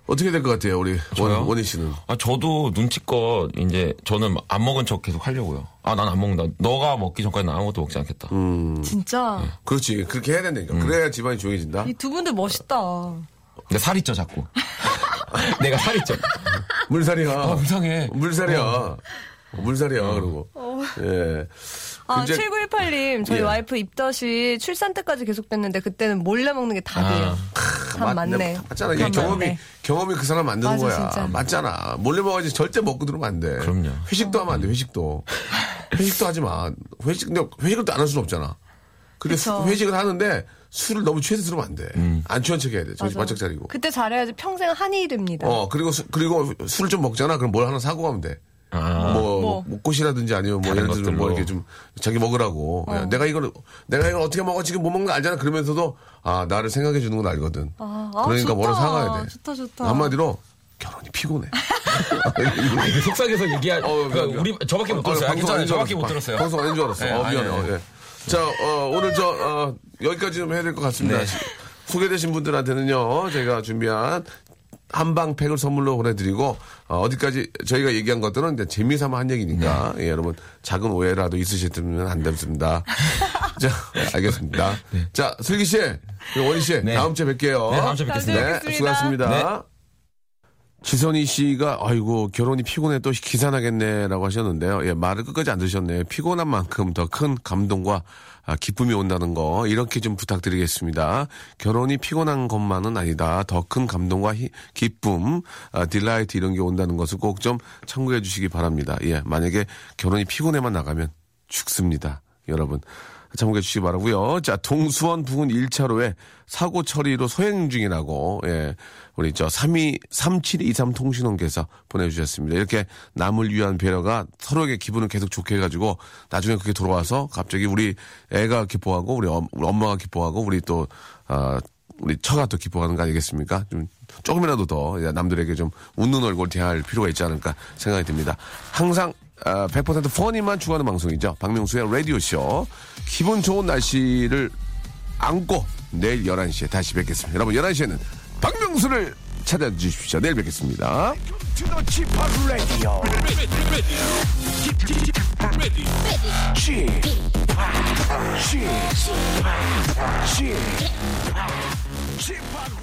어떻게 될 것 같아요, 우리 원, 저요? 원희 씨는? 아, 저도 눈치껏 이제 저는 안 먹은 척 계속 하려고요. 아, 난 안 먹는다. 너가 먹기 전까지 난 아무것도 먹지 않겠다. 음. 진짜 그렇지. 그렇게 해야 된다니까. 음. 그래야 집안이 조용해진다. 이 두 분들 멋있다. 근데 살이 쪄, 자꾸. 내가 살이 쪄. 물살이야. 아, 이상해. 물살이야. 어. 물살이야, 그러고. 예. 아, 이제- 7918님, 저희 예. 와이프 입덧이 출산 때까지 계속됐는데 그때는 몰래 먹는 게 답이에요. 참 맞- 맞네. 맞잖아. 이게 참 경험이, 맞네. 경험이 그 사람 만드는 맞아, 거야. 진짜. 맞잖아. 몰래 먹어야지 절대 먹고 들으면 안 돼. 그럼요. 회식도 하면 안 돼, 회식도. 회식도 하지 마. 회식, 근데 회식을 또 안 할 수는 없잖아. 근데 그쵸. 회식을 하는데 술을 너무 취해서 들으면 안 돼. 음. 안 취한 척 해야 돼. 정신 맞아. 바짝 차리고. 그때 잘해야지 평생 한이 이릅니다. 어, 그리고, 수- 그리고 술을 좀 먹잖아. 그럼 뭘 하나 사고 가면 돼. 아. 뭐, 뭐. 뭐 꽃이라든지 아니면 뭐 예를 들면 뭐. 이렇게 좀 자기 먹으라고. 야, 내가 이걸 내가 이걸 어떻게 먹어 지금 못 먹는 거 알잖아. 그러면서도 아 나를 생각해 주는 건 알거든. 아, 아, 그러니까 좋다. 뭐를 사가야 돼. 좋다, 좋다. 한마디로 결혼이 피곤해. 속삭여서 얘기할. 어, 그러니까 미안. 우리 저밖에 못 어, 들었어요. 아, 방송. 아닌 줄 저밖에 못 알았어. 들었어요. 방송 아닌 줄 알았어. 네, 어, 미안해. 아니. 어, 예. 자, 어, 오늘 저, 어, 여기까지 좀 해야 될 것 같습니다. 네. 소개되신 분들한테는요, 제가 준비한 한방팩을 선물로 보내드리고, 어, 디까지 저희가 얘기한 것들은 이제 재미삼아 한 얘기니까, 네. 예, 여러분, 작은 오해라도 있으셨으면 안 됩니다. 자, 알겠습니다. 자, 슬기 씨, 그리고 원희 씨, 네. 다음 주에 뵐게요. 네, 다음 주에 뵙겠습니다. 네, 뵙겠습니다. 수고하셨습니다. 네. 지선희 씨가 아이고 결혼이 피곤해 또 기산하겠네라고 하셨는데요. 예, 말을 끝까지 안 들으셨네요. 피곤한 만큼 더 큰 감동과 아, 기쁨이 온다는 거 이렇게 좀 부탁드리겠습니다. 결혼이 피곤한 것만은 아니다. 더 큰 감동과 히- 기쁨, 아, 딜라이트 이런 게 온다는 것을 꼭 좀 참고해 주시기 바랍니다. 예, 만약에 결혼이 피곤해만 나가면 죽습니다. 여러분. 참고해 주시기 바라고요 자, 동수원 부근 1차로에 사고 처리로 소행 중이라고, 예, 우리 저 32, 3723 통신원께서 보내 주셨습니다. 이렇게 남을 위한 배려가 서로에게 기분을 계속 좋게 해 가지고 나중에 그게 돌아와서 갑자기 우리 애가 기뻐하고 우리, 엄, 우리 엄마가 기뻐하고 우리 또, 아, 우리 처가 또 기뻐하는 거 아니겠습니까? 좀 조금이라도 더 남들에게 좀 웃는 얼굴 대할 필요가 있지 않을까 생각이 듭니다. 항상 아, 100% 퍼니만 추구하는 방송이죠. 박명수의 라디오쇼. 기분 좋은 날씨를 안고 내일 11시에 다시 뵙겠습니다. 여러분 11시에는 박명수를 찾아주십시오. 내일 뵙겠습니다. the